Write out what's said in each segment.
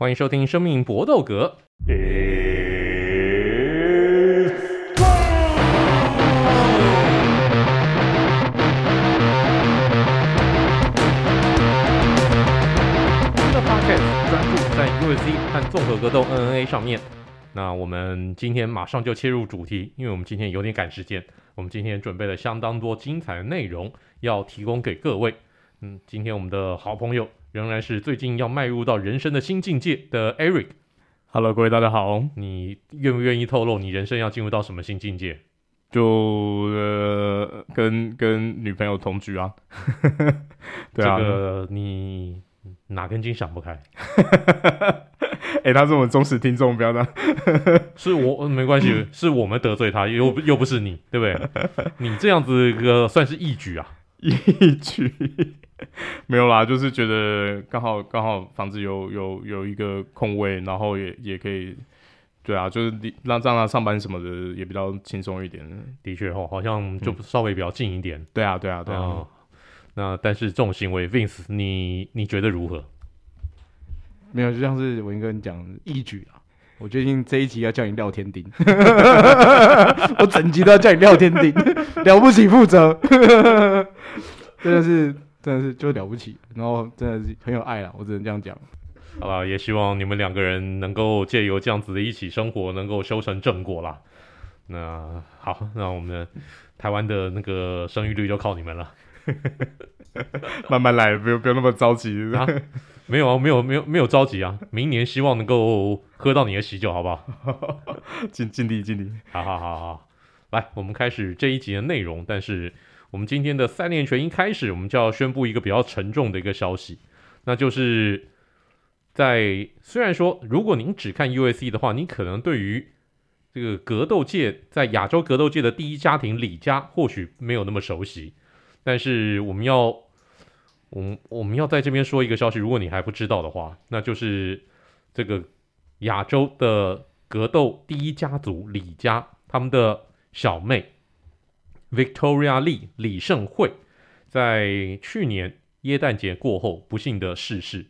欢迎收听《生命搏斗格》。这个 p o c a s t 专注在 UFC 和综合格斗 NNA 上面。那我们今天马上就切入主题，因为我们今天有点赶时间，我们今天准备了相当多精彩的内容要提供给各位。嗯，今天我们的好朋友。仍然是最近要迈入到人生的新境界的 Eric。Hello，各位大家好。你愿不愿意透露你人生要进入到什么新境界？就呃，跟跟女朋友同居啊。对啊，这个你哪根筋想不开？哎、欸，他是我们忠实听众，不要这样。是我没关系，是我们得罪他，又又不是你，对不对？你这样子一个算是义举啊，义举。没有啦，就是觉得刚好刚好房子有有有一个空位，然后也也可以，对啊，就是让让他上班什么的也比较轻松一点。的确哦，好像就稍微比较近一点。嗯、对啊，对啊，对啊。嗯、那但是这种行为，Vince，你你觉得如何？没有，就像是我应该跟你讲一举啊。我决定这一集要叫你廖天丁，我整集都要叫你廖天丁，了不起负责，真的是。真的是就了不起，然后真的是很有爱了，我只能这样讲。好吧，也希望你们两个人能够借由这样子的一起生活，能够修成正果啦。那好，那我们台湾的那个生育率就靠你们了。慢慢来，不用不用那么着急。啊、没有啊，没有没有没有着急啊。明年希望能够喝到你的喜酒，好不好？尽尽力尽力。好好好好，来，我们开始这一集的内容，但是。我们今天的三连拳一开始，我们就要宣布一个比较沉重的一个消息，那就是在虽然说，如果您只看 UFC 的话，你可能对于这个格斗界在亚洲格斗界的第一家庭李家或许没有那么熟悉，但是我们要，我们我们要在这边说一个消息，如果你还不知道的话，那就是这个亚洲的格斗第一家族李家他们的小妹。Victoria Lee 李胜惠在去年耶诞节过后不幸的逝世，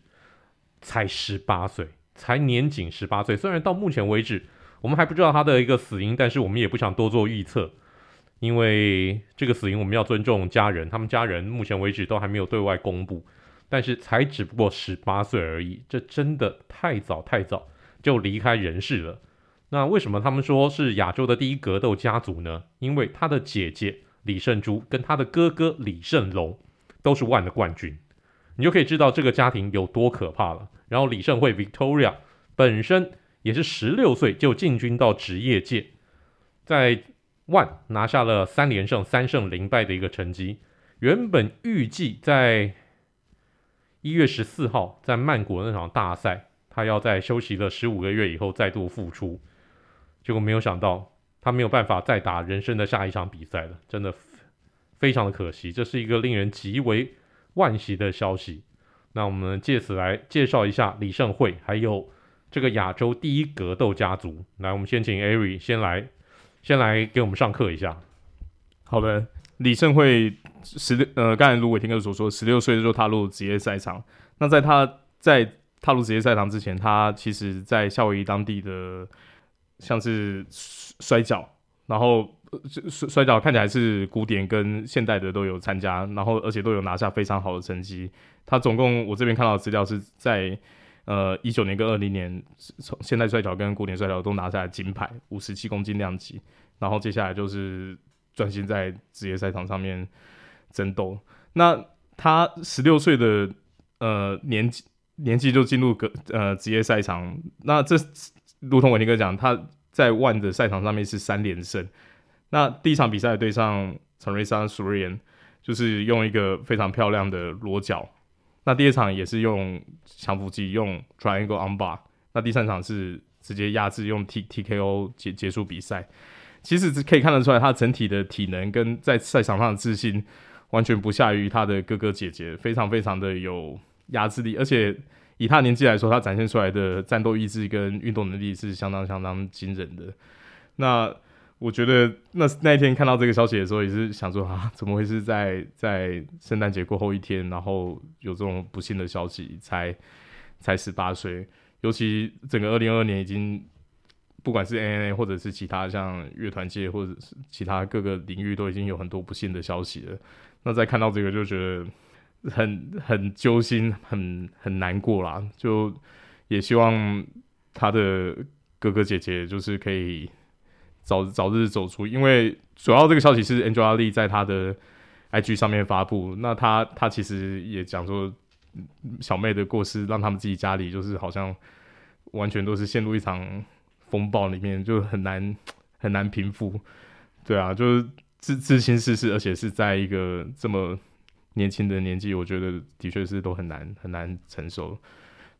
才十八岁，才年仅十八岁。虽然到目前为止我们还不知道他的一个死因，但是我们也不想多做预测，因为这个死因我们要尊重家人，他们家人目前为止都还没有对外公布。但是才只不过十八岁而已，这真的太早太早就离开人世了。那为什么他们说是亚洲的第一格斗家族呢？因为他的姐姐李胜珠跟他的哥哥李胜龙都是 ONE 的冠军，你就可以知道这个家庭有多可怕了。然后李胜惠 Victoria 本身也是十六岁就进军到职业界，在 ONE 拿下了三连胜、三胜零败的一个成绩。原本预计在一月十四号在曼谷那场大赛，他要在休息了十五个月以后再度复出。结果没有想到，他没有办法再打人生的下一场比赛了，真的非常的可惜。这是一个令人极为惋惜的消息。那我们借此来介绍一下李胜惠，还有这个亚洲第一格斗家族。来，我们先请 Ari 先来，先来给我们上课一下。好的，李胜惠十六，呃，刚才如伟霆哥所说，十六岁就踏入职业赛场。那在他在踏入职业赛场之前，他其实在夏威夷当地的。像是摔跤，然后摔摔跤看起来是古典跟现代的都有参加，然后而且都有拿下非常好的成绩。他总共我这边看到资料是在呃一九年跟二零年，从现代摔跤跟古典摔跤都拿下了金牌，五十七公斤量级。然后接下来就是专心在职业赛场上面争斗。那他十六岁的呃年纪年纪就进入个呃职业赛场，那这。如同伟霆哥讲，他在 ONE 的赛场上面是三连胜。那第一场比赛对上陈瑞莎苏瑞恩，就是用一个非常漂亮的裸绞。那第二场也是用降服技，用 Triangle Armbar。那第三场是直接压制，用 T TKO 结结束比赛。其实可以看得出来，他整体的体能跟在赛场上的自信，完全不下于他的哥哥姐姐，非常非常的有压制力，而且。以他年纪来说，他展现出来的战斗意志跟运动能力是相当相当惊人的。那我觉得那那一天看到这个消息的时候，也是想说啊，怎么会是在在圣诞节过后一天，然后有这种不幸的消息，才才十八岁。尤其整个二零二二年已经，不管是 NNA 或者是其他像乐团界或者是其他各个领域，都已经有很多不幸的消息了。那再看到这个，就觉得很很揪心，很很难过啦。就也希望他的哥哥姐姐就是可以早早日走出，因为主要这个消息是 Angela Lee 在他的 IG 上面发布。那他他其实也讲说，小妹的过世让他们自己家里就是好像完全都是陷入一场风暴里面，就很难很难平复。对啊，就是自自心世事，而且是在一个这么年轻的年纪，我觉得的确是都很难很难承受。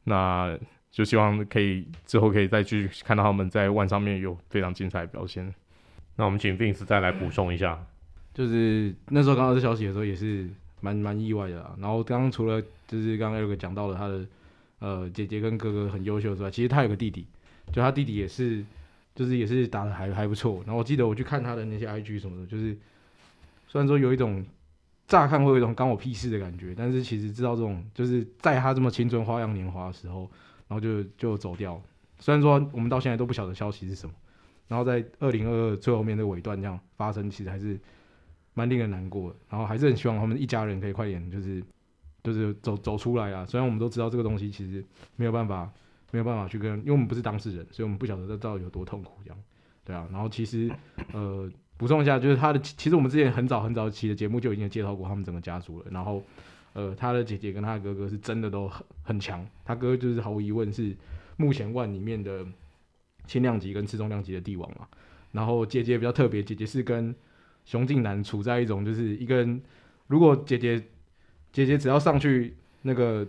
那就希望可以之后可以再去看到他们在万上面有非常精彩的表现。那我们请 Vince 再来补充一下，就是那时候刚刚这消息的时候也是蛮蛮意外的啦。然后刚刚除了就是刚刚 Eric 讲到了他的呃姐姐跟哥哥很优秀之外，其实他有个弟弟，就他弟弟也是就是也是打得还还不错。然后我记得我去看他的那些 IG 什么的，就是虽然说有一种乍看会有一种干我屁事的感觉，但是其实知道这种就是在他这么青春花样年华的时候。然后就就走掉，虽然说我们到现在都不晓得消息是什么。然后在二零二二最后面的尾段这样发生，其实还是蛮令人难过的。然后还是很希望他们一家人可以快点，就是就是走走出来啊。虽然我们都知道这个东西其实没有办法没有办法去跟，因为我们不是当事人，所以我们不晓得这到底有多痛苦这样。对啊，然后其实呃补充一下，就是他的其实我们之前很早很早期的节目就已经介绍过他们整个家族了。然后。呃，他的姐姐跟他的哥哥是真的都很很强，他哥就是毫无疑问是目前 ONE 里面的轻量级跟次重量级的帝王嘛。然后姐姐比较特别，姐姐是跟熊静南处在一种就是一个人，如果姐姐姐姐只要上去那个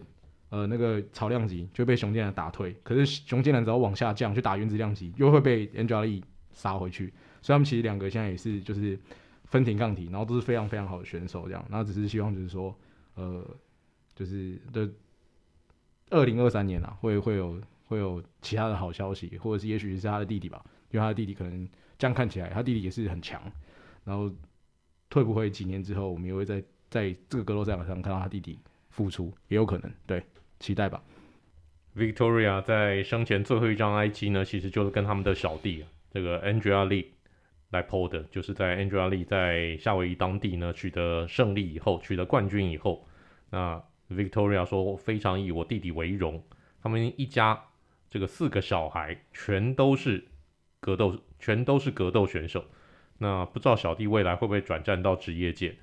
呃那个草量级就被熊靖南打退，可是熊靖南只要往下降去打原子量级，又会被 Angela Lee 杀回去。所以他们其实两个现在也是就是分庭抗礼，然后都是非常非常好的选手这样。然后只是希望就是说。呃，就是的，二零二三年啊，会会有会有其他的好消息，或者是也许是他的弟弟吧，因为他的弟弟可能这样看起来，他弟弟也是很强，然后退不会几年之后，我们也会在在这个格斗赛场上看到他弟弟复出，也有可能，对，期待吧。Victoria 在生前最后一张 IG 呢，其实就是跟他们的小弟这个 Angela Lee。来 PO 的，就是在 Angela Lee 在夏威夷当地呢取得胜利以后，取得冠军以后，那 Victoria 说非常以我弟弟为荣，他们一家这个四个小孩全都是格斗，全都是格斗选手。那不知道小弟未来会不会转战到职业界？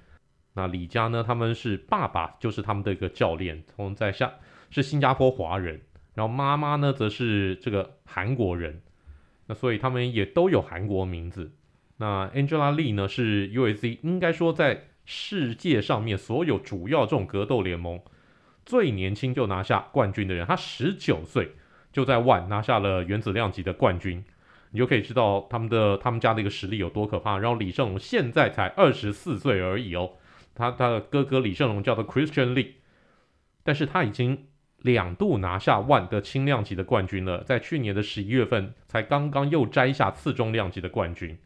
那李家呢？他们是爸爸就是他们的一个教练，从在下是新加坡华人，然后妈妈呢则是这个韩国人，那所以他们也都有韩国名字。那 Angela Lee 呢，是 UFC 应该说在世界上面所有主要这种格斗联盟最年轻就拿下冠军的人，他十九岁就在 ONE 拿下了原子量级的冠军，你就可以知道他们的他们家的一个实力有多可怕。然后李胜龙现在才二十四岁而已哦，他他的哥哥李胜龙叫做 Christian Lee，但是他已经两度拿下万的轻量级的冠军了，在去年的十一月份才刚刚又摘下次重量级的冠军。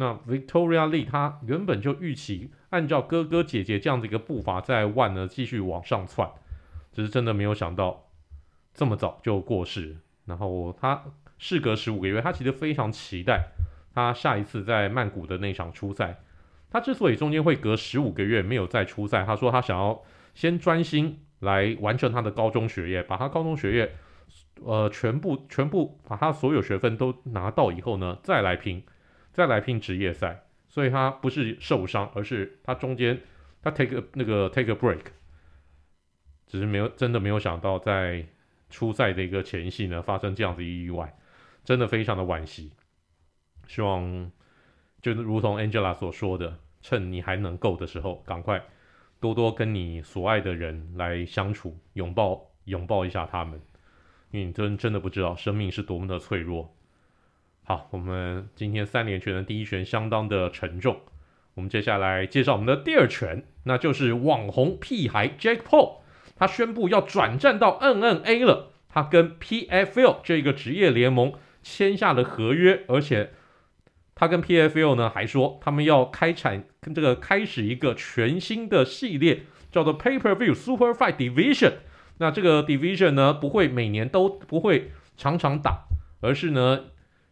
那 Victoria Lee 他原本就预期按照哥哥姐姐这样的一个步伐，在万呢继续往上窜，只是真的没有想到这么早就过世。然后他事隔十五个月，他其实非常期待他下一次在曼谷的那场初赛。他之所以中间会隔十五个月没有再出赛，他说他想要先专心来完成他的高中学业，把他高中学业呃全部全部把他所有学分都拿到以后呢，再来拼。再来拼职业赛，所以他不是受伤，而是他中间他 take a, 那个 take a break，只是没有真的没有想到在初赛的一个前夕呢发生这样子一意外，真的非常的惋惜。希望就如同 Angela 所说的，趁你还能够的时候，赶快多多跟你所爱的人来相处，拥抱拥抱一下他们，因为你真真的不知道生命是多么的脆弱。好，我们今天三连拳的第一拳相当的沉重。我们接下来介绍我们的第二拳，那就是网红屁孩 Jack Paul，他宣布要转战到 NNA 了。他跟 PFL 这个职业联盟签下了合约，而且他跟 PFL 呢还说，他们要开产跟这个开始一个全新的系列，叫做 Pay Per View Super Fight Division。那这个 Division 呢，不会每年都不会常常打，而是呢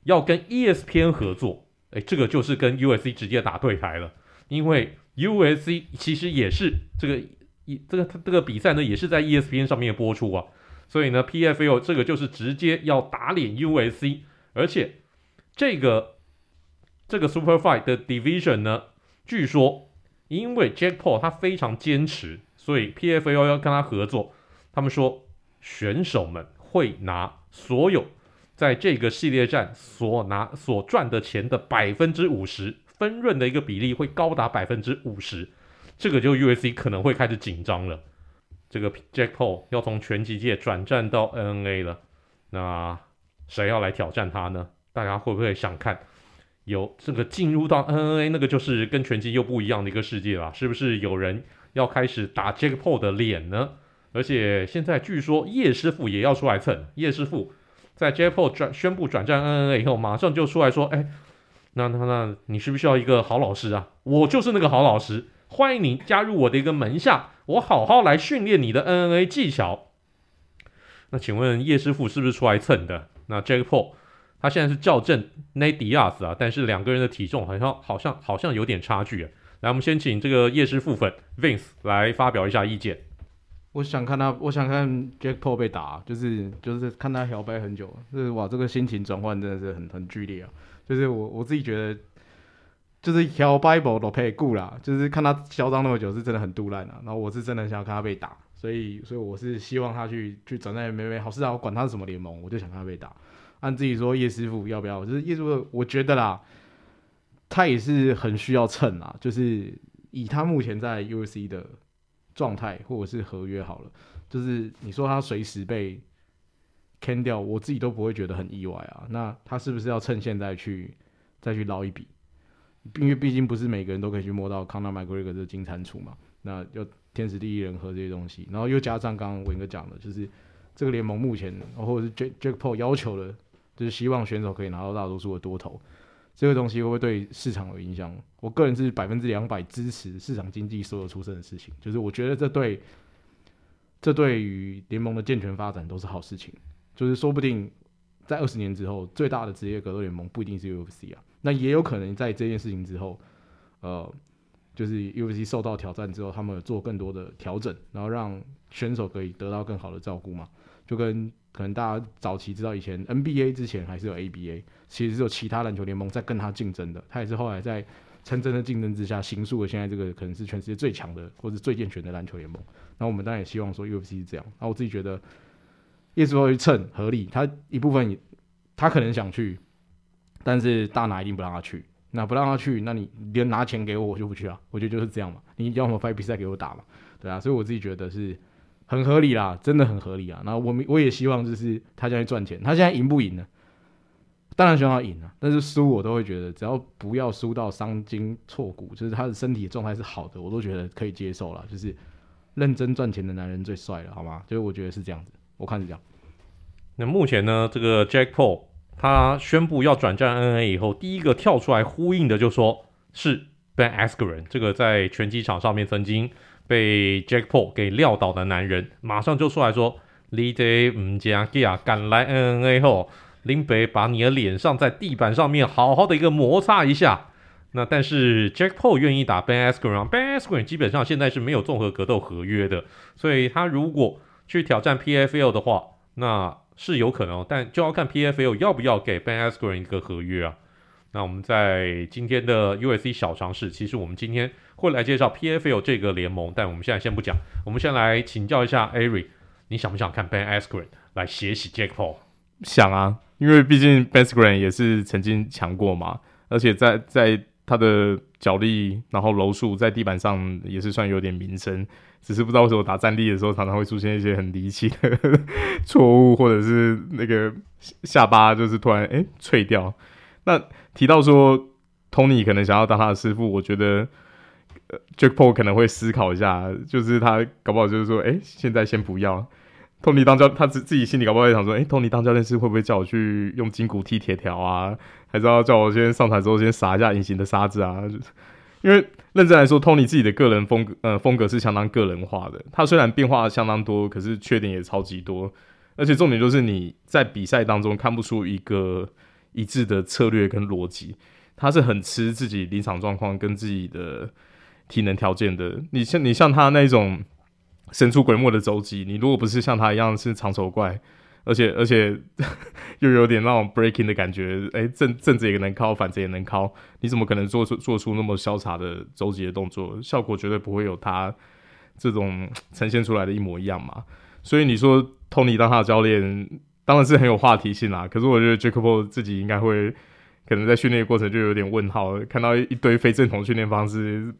要跟 ESPN 合作。诶，这个就是跟 USC 直接打对台了，因为 USC 其实也是这个一这个他这个比赛呢，也是在 ESPN 上面播出啊。所以呢，PFL 这个就是直接要打脸 USC，而且这个这个 Super Fight 的 Division 呢，据说因为 Jack Paul 他非常坚持，所以 PFL 要跟他合作。他们说选手们会拿所有在这个系列战所拿所赚的钱的百分之五十分润的一个比例会高达百分之五十，这个就 USC 可能会开始紧张了。这个 Jack Paul 要从拳击界转战到 NNA 了，那谁要来挑战他呢？大家会不会想看？有这个进入到 NNA 那个就是跟拳击又不一样的一个世界了，是不是有人要开始打 Jack Paul 的脸呢？而且现在据说叶师傅也要出来蹭，叶师傅在 Jake Paul 转宣布转战 NNA 以后，马上就出来说：“哎，那那那你需不需要一个好老师啊？我就是那个好老师，欢迎你加入我的一个门下。”我好好来训练你的 NNA 技巧。那请问叶师傅是不是出来蹭的？那 Jake Paul 他现在是校正 Nadia 啊，但是两个人的体重好像好像好像有点差距啊。来，我们先请这个叶师傅粉 Vince 来发表一下意见。我想看他，我想看 Jack Paul 被打，就是就是看他摇摆很久，就是哇，这个心情转换真的是很很剧烈啊。就是我我自己觉得。就是摇 Bible 都可以顾啦，就是看他嚣张那么久，是真的很赌烂啊。然后我是真的想要看他被打，所以所以我是希望他去去转战 MMA 好，是啊，我管他是什么联盟，我就想看他被打。按自己说，叶师傅要不要？就是叶师傅，我觉得啦，他也是很需要蹭啊。就是以他目前在 UFC 的状态或者是合约好了，就是你说他随时被 can 掉，我自己都不会觉得很意外啊。那他是不是要趁现在去再去捞一笔？因为毕竟不是每个人都可以去摸到 Conor McGregor 这金蟾蜍嘛，那要天时地利人和这些东西，然后又加上刚刚文哥讲的，就是这个联盟目前或者是 Jack Jack Paul 要求的，就是希望选手可以拿到大多数的多头，这个东西会不会对市场有影响？我个人是百分之两百支持市场经济所有出生的事情，就是我觉得这对这对于联盟的健全发展都是好事情，就是说不定在二十年之后，最大的职业格斗联盟不一定是 UFC 啊。那也有可能在这件事情之后，呃，就是 UFC 受到挑战之后，他们做更多的调整，然后让选手可以得到更好的照顾嘛。就跟可能大家早期知道以前 NBA 之前还是有 ABA，其实是有其他篮球联盟在跟他竞争的。他也是后来在诚真的竞争之下，形塑了现在这个可能是全世界最强的或者最健全的篮球联盟。那我们当然也希望说 UFC 是这样。那我自己觉得叶师傅去蹭合理，他一部分他可能想去。但是大拿一定不让他去，那不让他去，那你连拿钱给我，我就不去啊。我觉得就是这样嘛，你要么 fight 比赛给我打嘛，对啊。所以我自己觉得是很合理啦，真的很合理啊。然后我我也希望就是他将来赚钱，他现在赢不赢呢？当然希望他赢啊，但是输我都会觉得，只要不要输到伤筋错骨，就是他的身体状态是好的，我都觉得可以接受了。就是认真赚钱的男人最帅了，好吗？就是我觉得是这样子，我看是这样。那目前呢，这个 Jack Paul。他宣布要转战 N A 以后，第一个跳出来呼应的就说是 Ben Askren，这个在拳击场上面曾经被 Jack Paul 给撂倒的男人，马上就出来说：“你这唔加给啊，敢来 NNA 后，林北把你的脸上在地板上面好好的一个摩擦一下。”那但是 Jack Paul 愿意打 Ben Askren，Ben Askren 基本上现在是没有综合格斗合约的，所以他如果去挑战 PFL 的话，那。是有可能，但就要看 PFL 要不要给 Ben Askren 一个合约啊。那我们在今天的 USC 小尝试，其实我们今天会来介绍 PFL 这个联盟，但我们现在先不讲，我们先来请教一下 Ari，你想不想看 Ben Askren 来血洗 Jack Paul？想啊，因为毕竟 Ben Askren 也是曾经强过嘛，而且在在他的脚力，然后柔术在地板上也是算有点名声。只是不知道为什么打站立的时候，常常会出现一些很离奇的 错误，或者是那个下巴就是突然哎、脆掉。那提到说 Tony 可能想要当他的师傅，我觉得、呃、，Jack Paul 可能会思考一下，就是他搞不好就是说，哎、现在先不要。Tony 当教，他自自己心里搞不好也想说，哎、欸，Tony 当教练是会不会叫我去用筋骨踢铁条啊？还是要叫我先上台之后先撒一下隐形的沙子啊？因为认真来说，Tony 自己的个人风格呃风格是相当个人化的。他虽然变化相当多，可是缺点也超级多。而且重点就是你在比赛当中看不出一个一致的策略跟逻辑。他是很吃自己临场状况跟自己的体能条件的。你像你像他那种神出鬼没的肘击，你如果不是像他一样是长手怪。而且 而且 又有点那种 breaking 的感觉，哎、正正着也能靠，反着也能靠，你怎么可能做出做出那么潇洒的肘击的动作？效果绝对不会有他这种呈现出来的一模一样嘛。所以你说 Tony 当他的教练，当然是很有话题性啦。可是我觉得 Jake Paul 自己应该会可能在训练过程就有点问号，看到一堆非正统训练方式，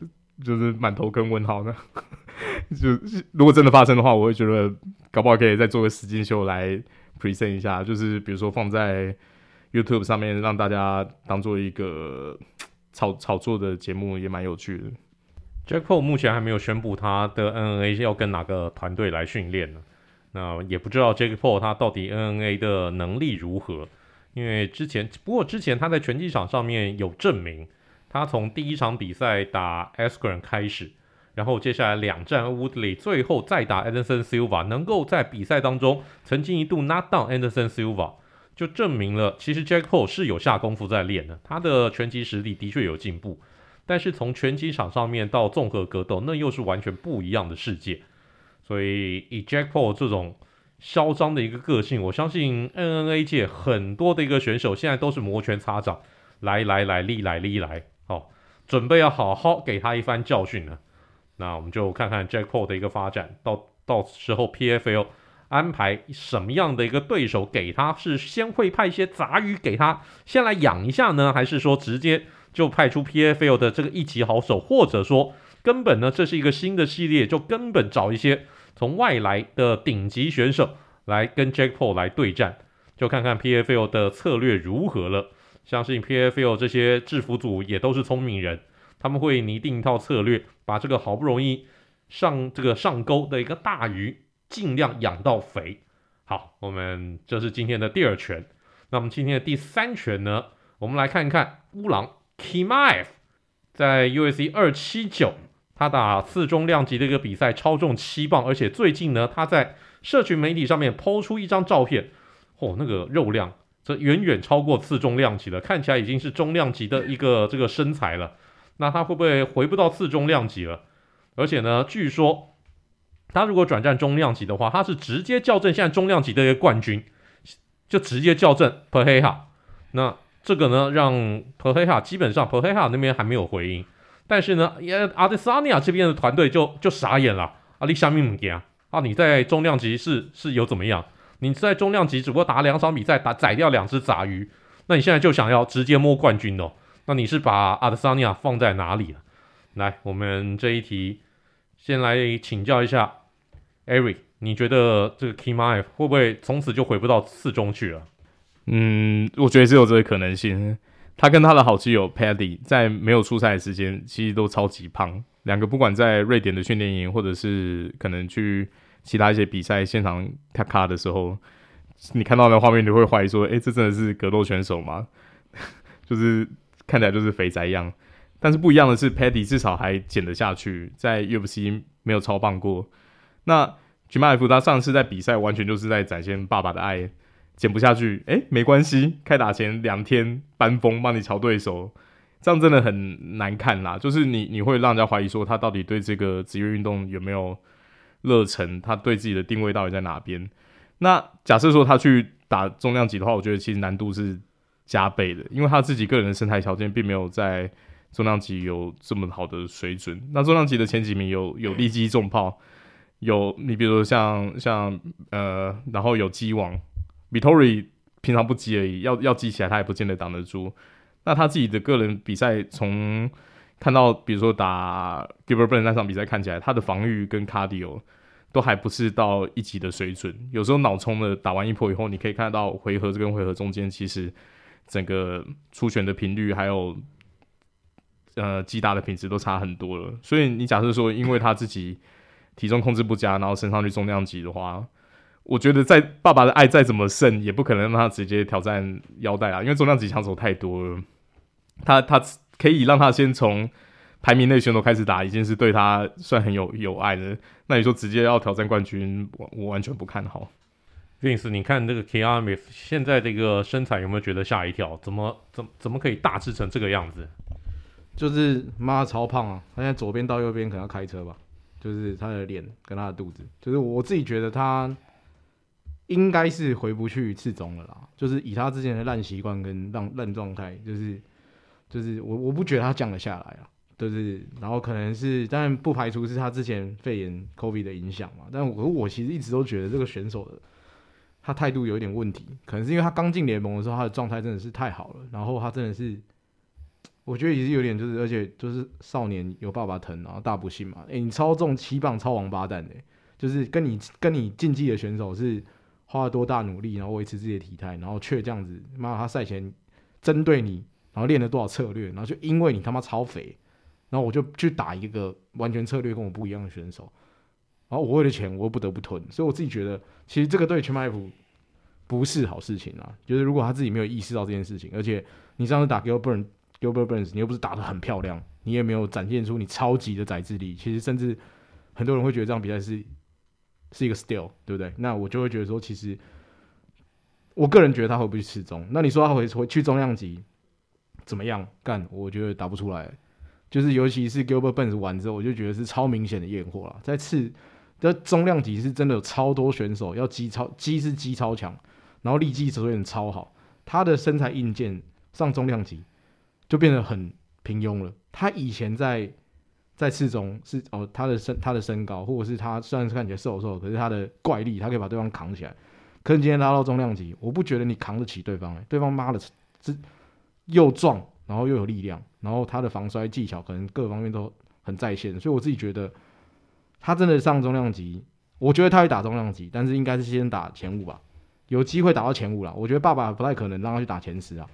就是满头跟问号呢。就如果真的发生的话，我会觉得搞不好可以再做个实境秀来 present 一下，就是比如说放在 YouTube 上面，让大家当做一个炒炒作的节目，也蛮有趣的。Jack Paul 目前还没有宣布他的 NNA 要跟哪个团队来训练呢？那也不知道 Jack Paul 他到底 NNA 的能力如何，因为之前不过之前他在拳击场上面有证明，他从第一场比赛打 Askren 开始。然后接下来两战 Woodley，最后再打 Anderson Silva，能够在比赛当中曾经一度 knock down Anderson Silva，就证明了其实 Jack Paul 是有下功夫在练的，他的拳击实力的确有进步，但是从拳击场上面到综合格斗，那又是完全不一样的世界。所以以 Jack Paul 这种嚣张的一个个性，我相信 NNA 界很多的一个选手现在都是摩拳擦掌，来来来，历来历来，好，准备要好好给他一番教训了。那我们就看看 Jack Paul 的一个发展，到到时候 PFL 安排什么样的一个对手给他，是先会派一些杂鱼给他先来养一下呢，还是说直接就派出 PFL 的这个一级好手，或者说根本呢这是一个新的系列，就根本找一些从外来的顶级选手来跟 Jack Paul 来对战，就看看 PFL 的策略如何了。相信 PFL 这些制服组也都是聪明人。他们会拟定一套策略，把这个好不容易上这个上钩的一个大鱼，尽量养到肥。好，我们这是今天的第二拳。那我们今天的第三拳呢？我们来看一看乌狼 Kimaev 在 UFC 二七九，他打次中量级的一个比赛，超重七磅，而且最近呢，他在社群媒体上面抛出一张照片，哦，那个肉量这远远超过次中量级了，看起来已经是中量级的一个这个身材了。那他会不会回不到次中量级了？而且呢，据说他如果转战中量级的话，他是直接校正现在中量级的一个冠军，就直接校正 Pereira。那这个呢，让 Pereira 基本上 Pereira 那边还没有回应，但是呢，也 Adesanya 这边的团队就就傻眼了。阿里夏米姆啊，啊，你在中量级是是有怎么样？你在中量级只不过打两场比赛，打宰掉两只杂鱼，那你现在就想要直接摸冠军哦？那你是把阿德萨尼亚放在哪里了？来，我们这一题先来请教一下 Eric，你觉得这个 Kima 会不会从此就回不到次中去了？嗯，我觉得是有这个可能性。他跟他的好基友 Paddy 在没有出赛的时间，其实都超级胖。两个不管在瑞典的训练营，或者是可能去其他一些比赛现场卡卡的时候，你看到那画面，你会怀疑说：“诶，这真的是格斗选手吗？” 就是。看起来就是肥宅样，但是不一样的是，Paddy 至少还减得下去，在 UFC 没有超胖过。那 Chimaev 他上次在比赛完全就是在展现爸爸的爱，减不下去，诶、没关系，开打前两天搬风帮你瞧对手，这样真的很难看啦。就是你你会让人家怀疑说他到底对这个职业运动有没有热忱，他对自己的定位到底在哪边？那假设说他去打重量级的话，我觉得其实难度是。加倍的，因为他自己个人的身材条件并没有在重量级有这么好的水准。那重量级的前几名有有利基重炮，有你比如说像像呃，然后有击王，Vettori 平常不击而已，要要击起来他也不见得挡得住。那他自己的个人比赛，从看到比如说打 Gilbert Burns 那场比赛看起来，他的防御跟 Cardio 都还不是到一级的水准。有时候脑冲的打完一波以后，你可以看到回合跟回合中间其实。整个出拳的频率还有呃击打的品质都差很多了，所以你假设说，因为他自己体重控制不佳，然后升上去重量级的话，我觉得在爸爸的爱再怎么盛，也不可能让他直接挑战腰带啊，因为重量级枪手太多了，他他可以让他先从排名内选手开始打，已经是对他算很有有爱的。那你说直接要挑战冠军，我我完全不看好。Vince，你看这个 Kiamif 现在这个身材有没有觉得吓一跳？怎么怎怎么可以大致成这个样子？就是妈超胖啊！他现在左边到右边可能要开车吧？就是他的脸跟他的肚子，就是我自己觉得他应该是回不去次中了啦。就是以他之前的烂习惯跟烂烂状态，就是就是我我不觉得他降了下来啊。就是然后可能是，但不排除是他之前肺炎 COVID 的影响嘛。但我我其实一直都觉得这个选手的。他态度有一点问题，可能是因为他刚进联盟的时候，他的状态真的是太好了。然后他真的是，我觉得也是有点，就是而且就是少年有爸爸疼，然后大不幸嘛。诶、你超重七磅，超王八蛋的，就是跟你跟你竞技的选手是花了多大努力，然后维持自己的体态，然后却这样子，妈，他赛前针对你，然后练了多少策略，然后就因为你他妈超肥，然后我就去打一个完全策略跟我不一样的选手。然后我为了钱，我又不得不吞，所以我自己觉得，其实这个对全麦普不是好事情啊。就是如果他自己没有意识到这件事情，而且你上次打 Gilbert Gilbert Burns，你又不是打得很漂亮，你也没有展现出你超级的宰制力，其实甚至很多人会觉得这场比赛是是一个 still，对不对？那我就会觉得说，其实我个人觉得他会不会去次中？那你说他会会去重量级怎么样干？我觉得打不出来。就是尤其是 Gilbert Burns 完之后，我就觉得是超明显的验货了，在次。这重量级是真的有超多选手要击超击是击超强，然后力技所以超好，他的身材硬件上重量级就变得很平庸了。他以前在在次中是哦，他的身他的身高，或者是他虽然是看起来瘦瘦，可是他的怪力，他可以把对方扛起来。可是今天拉到重量级，我不觉得你扛得起对方，欸，对方妈的是又壮，然后又有力量，然后他的防摔技巧可能各方面都很在线，所以我自己觉得。他真的上重量级，我觉得他会打重量级，但是应该是先打前五吧，有机会打到前五了。我觉得爸爸不太可能让他去打前十啊，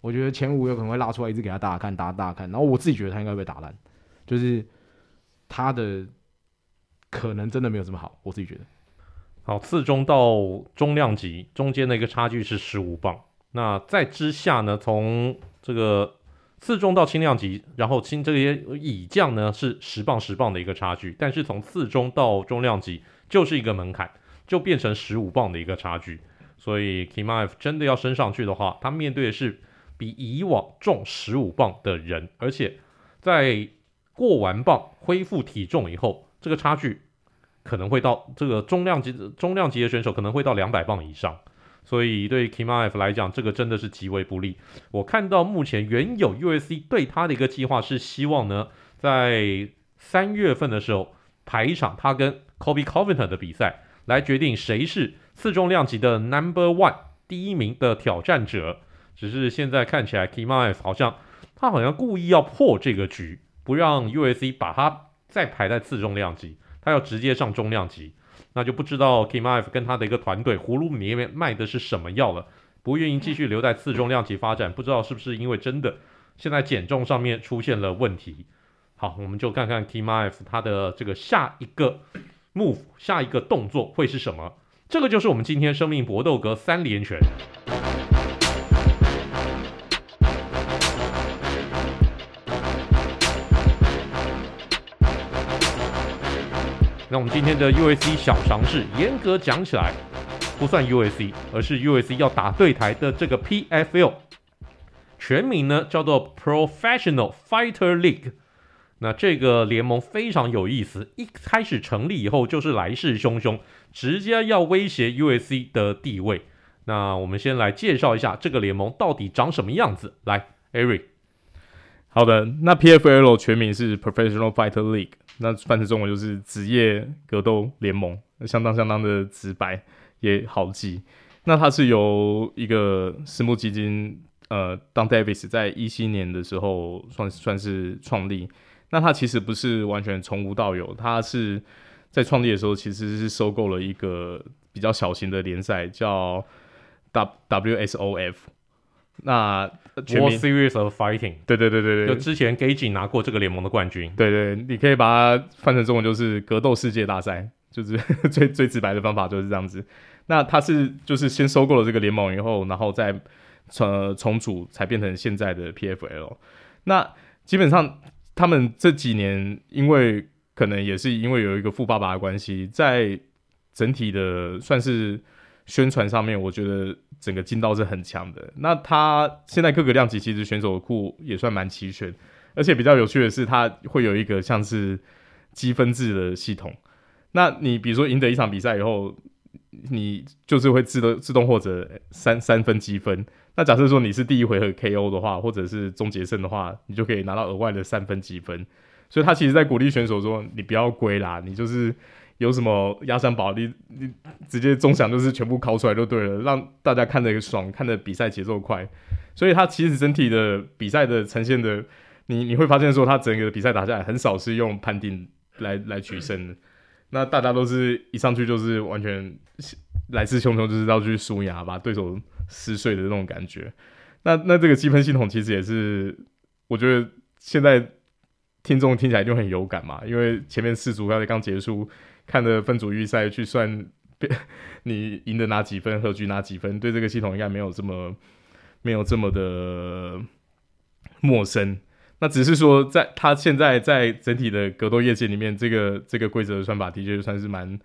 我觉得前五有可能会拉出来一直给他打打看，打打看。然后我自己觉得他应该会被打烂，就是他的可能真的没有这么好，我自己觉得。好，次中到中量级中间的一个差距是十五磅，那在之下呢，从这个。次中到轻量级，然后轻这些乙降呢是十磅十磅的一个差距，但是从次中到中量级就是一个门槛，就变成十五磅的一个差距。所以 Kimaev 真的要升上去的话，他面对的是比以往重十五磅的人，而且在过完磅恢复体重以后，这个差距可能会到这个中量级中量级的选手可能会到两百磅以上。所以对 Kimaev 来讲，这个真的是极为不利。我看到目前原有 USC 对他的一个计划是希望呢，在三月份的时候排一场他跟 Kobe Covington 的比赛，来决定谁是次重量级的 Number One 第一名的挑战者。只是现在看起来 Kimaev 好像他好像故意要破这个局，不让 UFC 把他再排在次重量级，他要直接上中量级。那就不知道 KIMAF 跟他的一个团队葫芦里面卖的是什么药了，不愿意继续留在次重量级发展，不知道是不是因为真的现在减重上面出现了问题。好，我们就看看 Chimaev 他的这个下一个 move，下一个动作会是什么？这个就是我们今天生命搏斗格三连拳。那我们今天的 u s c 小常识，严格讲起来，不算 u s c 而是 u s c 要打对台的这个 PFL，全名呢叫做 Professional Fighter League。那这个联盟非常有意思，一开始成立以后就是来势汹汹，直接要威胁 u s c 的地位。那我们先来介绍一下这个联盟到底长什么样子。来，Eric。好的，那 PFL 全名是 Professional Fighter League，那翻成中文就是职业格斗联盟，相当相当的直白，也好记。那它是由一个私募基金，呃当 Davis 在一七年的时候算算是创立。那它其实不是完全从无到有，它是在创立的时候其实是收购了一个比较小型的联赛，叫 WWSOF。那 World Series of Fighting，对对对对对，就之前 Gaethje 拿过这个联盟的冠军。对，对对，你可以把它翻成中文就是格斗世界大赛，就是 最最直白的方法就是这样子。那他是就是先收购了这个联盟以后，然后再重重组才变成现在的 PFL。那基本上他们这几年因为可能也是因为有一个富爸爸的关系，在整体的算是宣传上面，我觉得整个劲道是很强的。那他现在各个量级其实选手库也算蛮齐全，而且比较有趣的是，他会有一个像是积分制的系统。那你比如说赢得一场比赛以后，你就是会自动自动获得三 三分积分。那假设说你是第一回合 KO 的话，或者是终结胜的话，你就可以拿到额外的三分积分。所以他其实在鼓励选手说：“你不要归啦，你就是有什么压箱宝，你你直接中奖就是全部考出来就对了，让大家看得爽，看得比赛节奏快。”所以他其实整体的比赛的呈现的，你你会发现说他整个比赛打下来很少是用判定来来取胜的。那大家都是一上去就是完全来势汹汹，就是要去输压，把对手撕碎的那种感觉。那那这个积分系统其实也是，我觉得现在听众听起来就很有感嘛，因为前面四组赛刚结束，看着分组预赛去算 你赢的哪几分，和局哪几分，对这个系统应该没有这么没有这么的陌生。那只是说，在他现在在整体的格斗业界里面，这个这个规则的算法的确算是蛮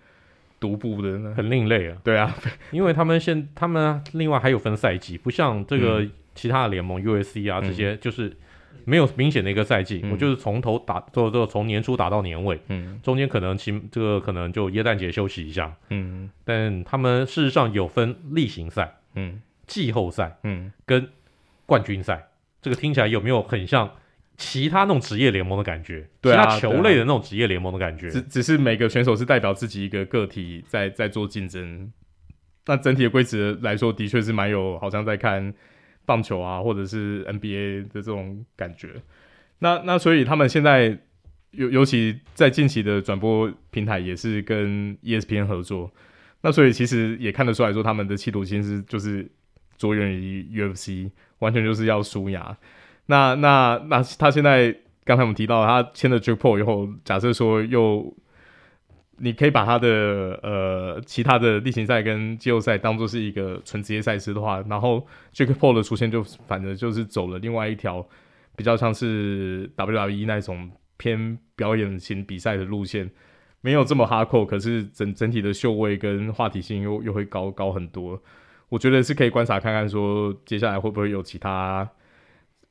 独步的，很另类啊。对啊，因为他们现他们另外还有分赛季，不像这个其他的联盟、嗯、UFC 啊这些，就是没有明显的一个赛季，嗯、我就是从头打，做做从年初打到年尾，嗯，中间可能其这个可能就耶诞节休息一下，嗯，但他们事实上有分例行赛，嗯，季后赛，嗯，跟冠军赛，这个听起来有没有很像？其他那种职业联盟的感觉，对啊，其他球类的那种职业联盟的感觉，只只是每个选手是代表自己一个个体在在做竞争。那整体的规则来说，的确是蛮有，好像在看棒球啊，或者是 NBA 的这种感觉。那那所以他们现在尤尤其在近期的转播平台也是跟 ESPN 合作，那所以其实也看得出来说，他们的企图心是就是着眼于 UFC，完全就是要输压。那那那他现在刚才我们提到他签了 Jake Paul 以后，假设说又你可以把他的呃其他的例行赛跟季后赛当做是一个纯职业赛事的话，然后 Jake Paul 的出现就反正就是走了另外一条比较像是 WWE 那种偏表演型比赛的路线，没有这么 hardcore，可是整整体的秀位跟话题性又又会高高很多。我觉得是可以观察看看说接下来会不会有其他。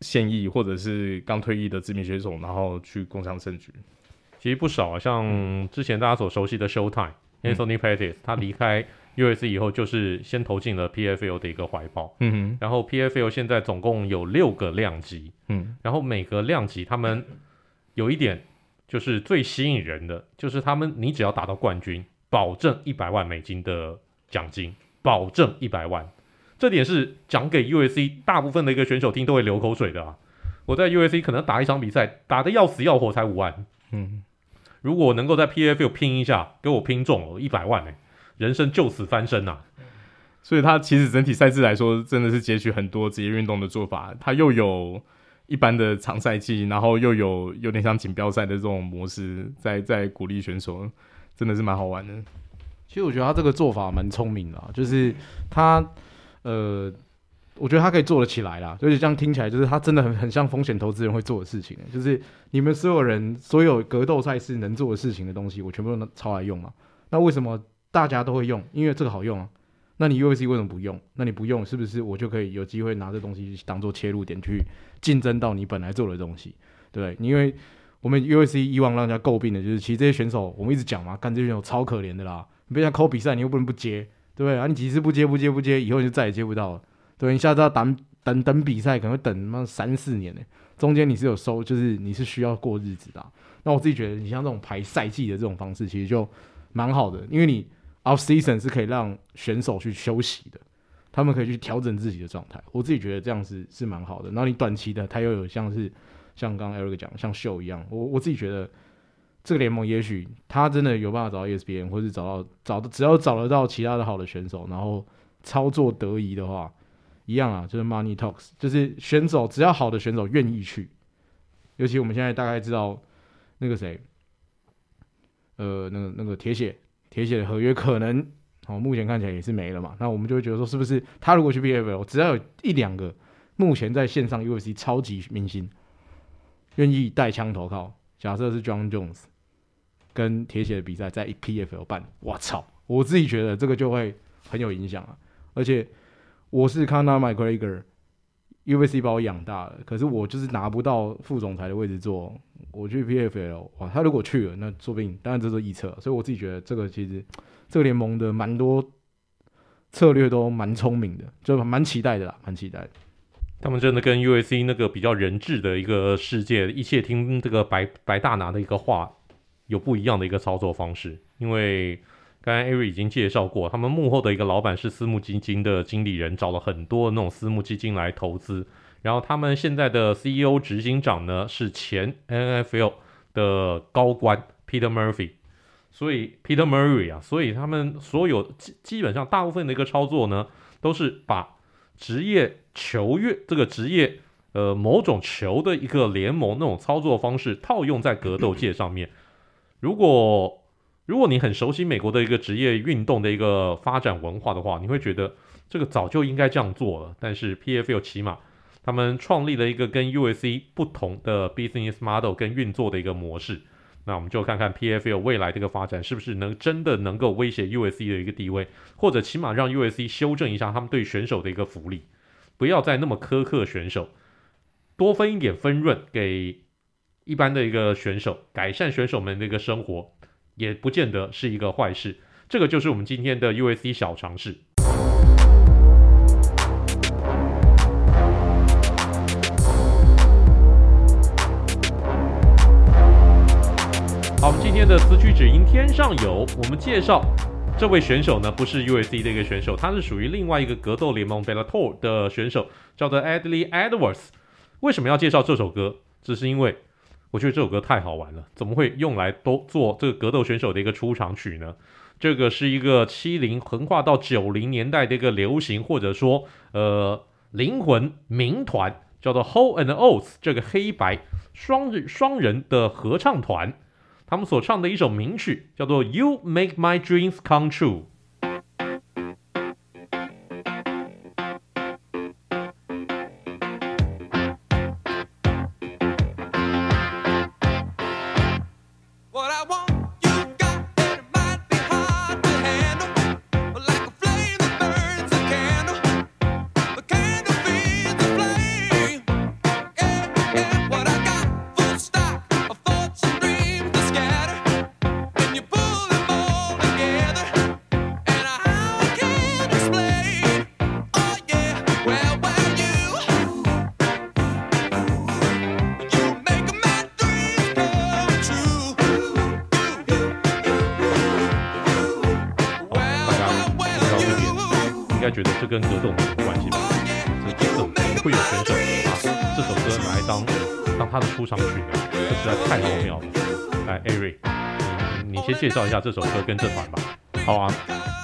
现役或者是刚退役的知名选手，然后去共襄盛举，其实不少啊。像之前大家所熟悉的 Showtime，Anthony Pettis，他离开 USC 以后，就是先投进了 PFL 的一个怀抱。嗯哼。然后 PFL 现在总共有六个量级，嗯。然后每个量级他们有一点就是最吸引人的，就是他们你只要打到冠军，保证一百万美金的奖金，保证一百万。这点是讲给 USC 大部分的一个选手听都会流口水的啊！我在 USC 可能打一场比赛，打的要死要活才五万，嗯，如果能够在 PFL 拼一下，给我拼中了一百万，欸，人生就此翻身呐，啊！所以它其实整体赛制来说，真的是截取很多职业运动的做法，它又有一般的长赛季，然后又有有点像锦标赛的这种模式，在在鼓励选手，真的是蛮好玩的。其实我觉得他这个做法蛮聪明的，就是他。呃，我觉得他可以做得起来啦，所以这样听起来就是他真的很很像风险投资人会做的事情，就是你们所有人所有格斗赛事能做的事情的东西，我全部都能抄来用嘛。那为什么大家都会用？因为这个好用啊。那你 UFC 为什么不用？那你不用是不是我就可以有机会拿这东西当做切入点去竞争到你本来做的东西？对，因为我们 UFC 以往让人家诟病的就是，其实这些选手我们一直讲嘛，干这些选手超可怜的啦，你被人家抠比赛，你又不能不接。对不对啊？你几次不接不接不接，以后你就再也接不到了。对，你下次要等等等比赛，可能会等他妈三四年呢。中间你是有收，就是你是需要过日子的。那我自己觉得，你像这种排赛季的这种方式，其实就蛮好的，因为你 off season 是可以让选手去休息的，他们可以去调整自己的状态。我自己觉得这样子是蛮好的。然后你短期的，他又有像是像刚刚 Eric 讲，像秀一样，我我自己觉得。这个联盟也许他真的有办法找到 ESPN，或是找到找的，只要找得到其他的好的选手，然后操作得宜的话，一样啊，就是 Money Talks，就是选手只要好的选手愿意去，尤其我们现在大概知道那个谁，呃，那个那个铁血铁血的合约可能哦，目前看起来也是没了嘛，那我们就会觉得说，是不是他如果去 PFL，只要有一两个目前在线上 UFC 超级明星。愿意带枪投靠，假设是 John Jones 跟铁血的比赛在 PFL 办，我操，我自己觉得这个就会很有影响啊。而且我是 Conor McGregor，UFC 把我养大了，可是我就是拿不到副总裁的位置做。我去 PFL，哇，他如果去了，那说不定，当然这是预测。所以我自己觉得这个其实 这个联盟的蛮多策略都蛮聪明的，就蛮期待的啦，蛮期待。他们真的跟 UFC 那个比较人治的一个世界，一切听这个白白大拿的一个话，有不一样的一个操作方式。因为刚才 Ari 已经介绍过，他们幕后的一个老板是私募基金的经理人，找了很多那种私募基金来投资。然后他们现在的 CEO 执行长呢是前 NFL 的高官 Peter Murphy，所以 Peter Murphy 啊，所以他们所有基基本上大部分的一个操作呢，都是把职业球员这个职业呃某种球的一个联盟那种操作方式套用在格斗界上面。如果如果你很熟悉美国的一个职业运动的一个发展文化的话，你会觉得这个早就应该这样做了。但是 PFL 起码他们创立了一个跟 USC 不同的 business model 跟运作的一个模式。那我们就看看 PFL 未来这个发展是不是能真的能够威胁 USC 的一个地位，或者起码让 USC 修正一下他们对选手的一个福利，不要再那么苛刻选手，多分一点分润给一般的一个选手，改善选手们的一个生活，也不见得是一个坏事。这个就是我们今天的 USC 小尝试。好，我们今天的词曲只应天上有。我们介绍这位选手呢，不是 UFC 的一个选手，他是属于另外一个格斗联盟 Bellator 的选手，叫做 Adley Edwards。为什么要介绍这首歌？只是因为我觉得这首歌太好玩了，怎么会用来都做这个格斗选手的一个出场曲呢？这个是一个七零横跨到九零年代的一个流行，或者说呃灵魂民团，叫做 Whole and Oats 这个黑白双双人的合唱团。他们所唱的一首名曲叫做《You Make My Dreams Come True》。他的出场曲？这实在太奥妙了。来，Ari，你你先介绍一下这首歌跟这团吧。好啊，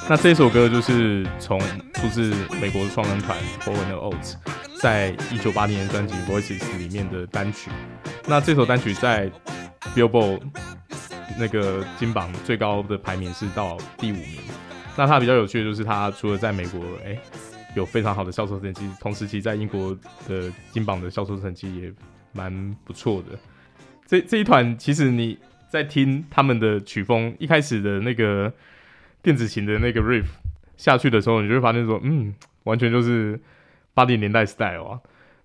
那这首歌就是从出自美国的双人团 Hall and Oates 在一九八零年专辑 Voices 里面的单曲。那这首单曲在 Billboard 那个金榜最高的排名是到第五名。那它比较有趣的就是，它除了在美国哎、有非常好的销售成绩，同时期在英国的金榜的销售成绩也蛮不错的。这这一团其实你在听他们的曲风，一开始的那个电子琴的那个 riff 下去的时候，你就会发现说，嗯，完全就是八零年代 style 啊。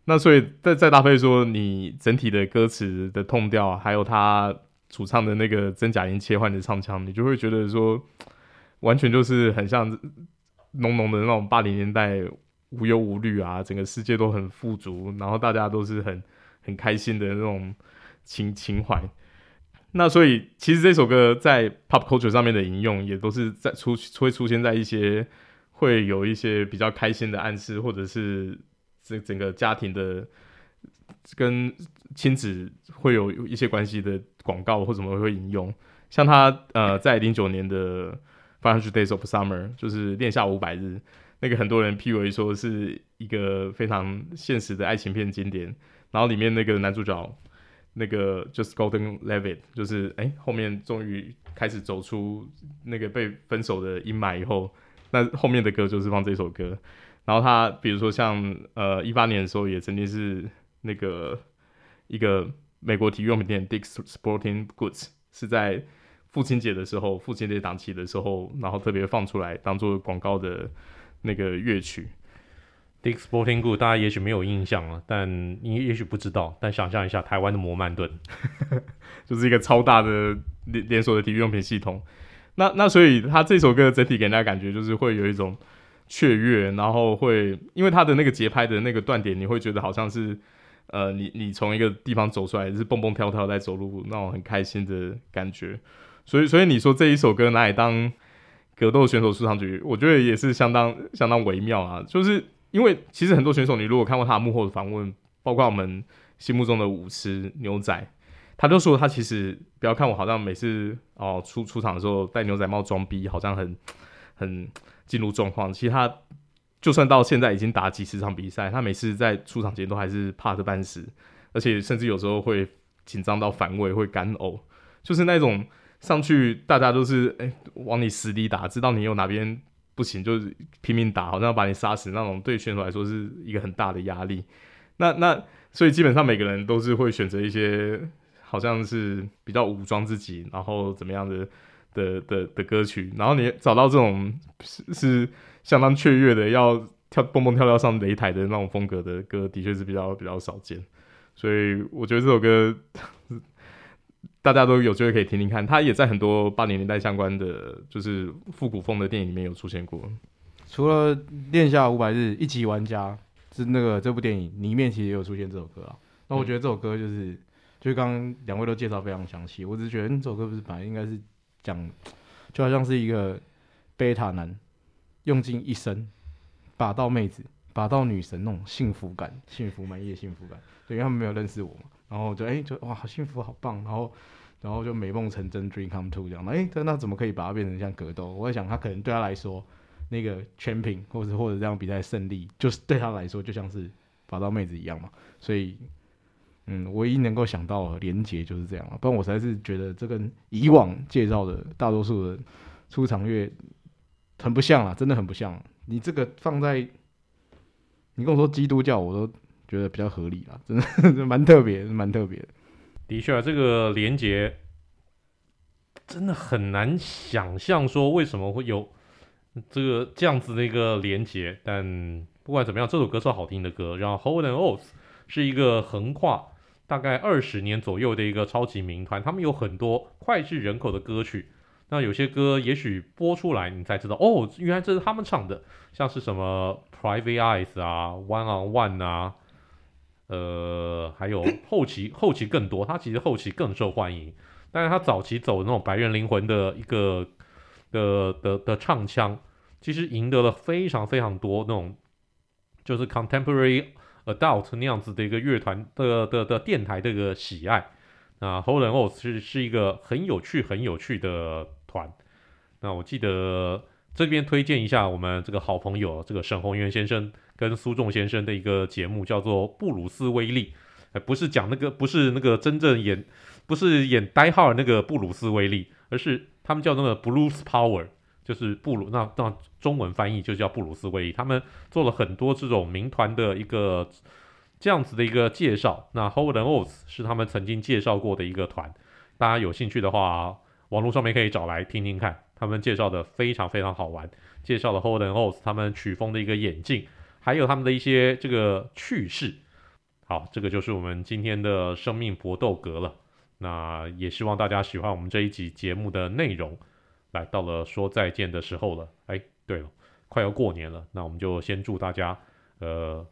那所以再再搭配说，你整体的歌词的 tone 调，还有他主唱的那个真假音切换的唱腔，你就会觉得说。完全就是很像浓浓的那种八零年代无忧无虑啊，整个世界都很富足，然后大家都是很很开心的那种情情怀。那所以其实这首歌在 pop culture 上面的引用，也都是在出会出现在一些会有一些比较开心的暗示，或者是这整个家庭的跟亲子会有一些关系的广告或怎么会引用。像他呃在零九年的。Five Hundred Days of Summer 就是恋夏五百日，那个很多人批为说是一个非常现实的爱情片经典。然后里面那个男主角，那个就是 Golden Levitt，就是哎、后面终于开始走出那个被分手的阴霾以后，那后面的歌就是放这首歌。然后他比如说像呃一八年的时候也曾经是那个一个美国体育用品店 Dick's Sporting Goods 是在父亲节的时候，父亲节档期的时候，然后特别放出来当做广告的那个乐曲。Dick Sporting Good，大家也许没有印象了，但你也许不知道。但想象一下，台湾的摩曼顿 就是一个超大的连连锁的体育用品系统。那那所以他这首歌整体给人家感觉就是会有一种雀跃，然后会因为他的那个节拍的那个断点，你会觉得好像是呃你你从一个地方走出来，是蹦蹦跳跳在走路那种很开心的感觉。所以所以你说这一首歌拿来当格斗选手出场曲，我觉得也是相当相当微妙啊，就是。因为其实很多选手，你如果看过他幕后的访问，包括我们心目中的舞狮牛仔，他就说他其实不要看我好像每次哦出出场的时候戴牛仔帽装逼，好像很很进入状况。其实他就算到现在已经打几十场比赛，他每次在出场前都还是怕的半死，而且甚至有时候会紧张到反胃，会干呕，就是那种上去大家都是哎往你死里打，知道你有哪边。不行，就是拼命打，好像要把你杀死那种，对选手来说是一个很大的压力。那那所以基本上每个人都是会选择一些好像是比较武装自己，然后怎么样的的的的歌曲。然后你找到这种是是相当雀跃的，要跳蹦蹦跳跳上擂台的那种风格的歌，的确是比较比较少见。所以我觉得这首歌。大家都有机会可以听听看，他也在很多八零年代相关的就是复古风的电影里面有出现过。除了《恋夏五百日》一级玩家是那个这部电影里面其实也有出现这首歌啊。那我觉得这首歌就是，就刚刚两位都介绍非常详细，我只是觉得这首歌不是本来应该是讲，就好像是一个贝塔男用尽一生把到妹子、把到女神那种幸福感、幸福满意的幸福感。对，因为他们没有认识我嘛。然后就哎、就哇，好幸福，好棒。然后，然后就美梦成真，dream come true 这样。哎、欸，那怎么可以把它变成像格斗？我在想，他可能对他来说，那个全品或者或者这样比赛胜利，就是对他来说就像是拔刀妹子一样嘛。所以，嗯，唯一能够想到的连结就是这样了。不然我实在是觉得这跟以往介绍的大多数的出场乐很不像啊，真的很不像。你这个放在，你跟我说基督教，我都。觉得比较合理啦，真的 蛮特别，蛮特别的。的确啊，这个连接真的很难想象，说为什么会有这个这样子的一个连接。但不管怎么样，这首歌是好听的歌。然后 Hold and Oats 是一个横跨大概二十年左右的一个超级民团，他们有很多脍炙人口的歌曲。那有些歌也许播出来，你才知道哦，原来这是他们唱的，像是什么 Private Eyes 啊，One on One 啊。呃，还有后期，后期更多，他其实后期更受欢迎，但是他早期走那种白人灵魂的一个的的的唱腔，其实赢得了非常非常多那种就是 contemporary adult 那样子的一个乐团的的的电台的一个喜爱。那 h o l l and Oates 是是一个很有趣很有趣的团。那我记得这边推荐一下我们这个好朋友这个沈宏源先生。跟苏仲先生的一个节目叫做《布鲁斯威利》，哎，不是讲那个，不是那个真正演，不是演 Die Hard 那个布鲁斯威利，而是他们叫那个 Blues Power，就是布鲁，那那中文翻译就叫布鲁斯威利。他们做了很多这种民团的一个这样子的一个介绍。那 Hall and Oates 是他们曾经介绍过的一个团，大家有兴趣的话，网络上面可以找来听听看，他们介绍的非常非常好玩，介绍了 Hall and Oates 他们曲风的一个演进。还有他们的一些这个趣事，好，这个就是我们今天的生命搏斗格了。那也希望大家喜欢我们这一集节目的内容。来到了说再见的时候了，哎，对了，快要过年了，那我们就先祝大家呃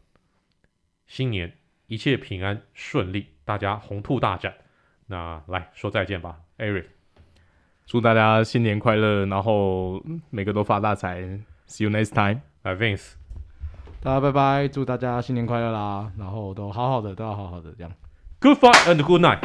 新年一切平安顺利，大家红兔大展。那来说再见吧，Eric，祝大家新年快乐，然后每个都发大财。See you next time，来 Vince。大家拜拜，祝大家新年快乐啦！然后都好好的，都要好好的这样。Good fight and good night.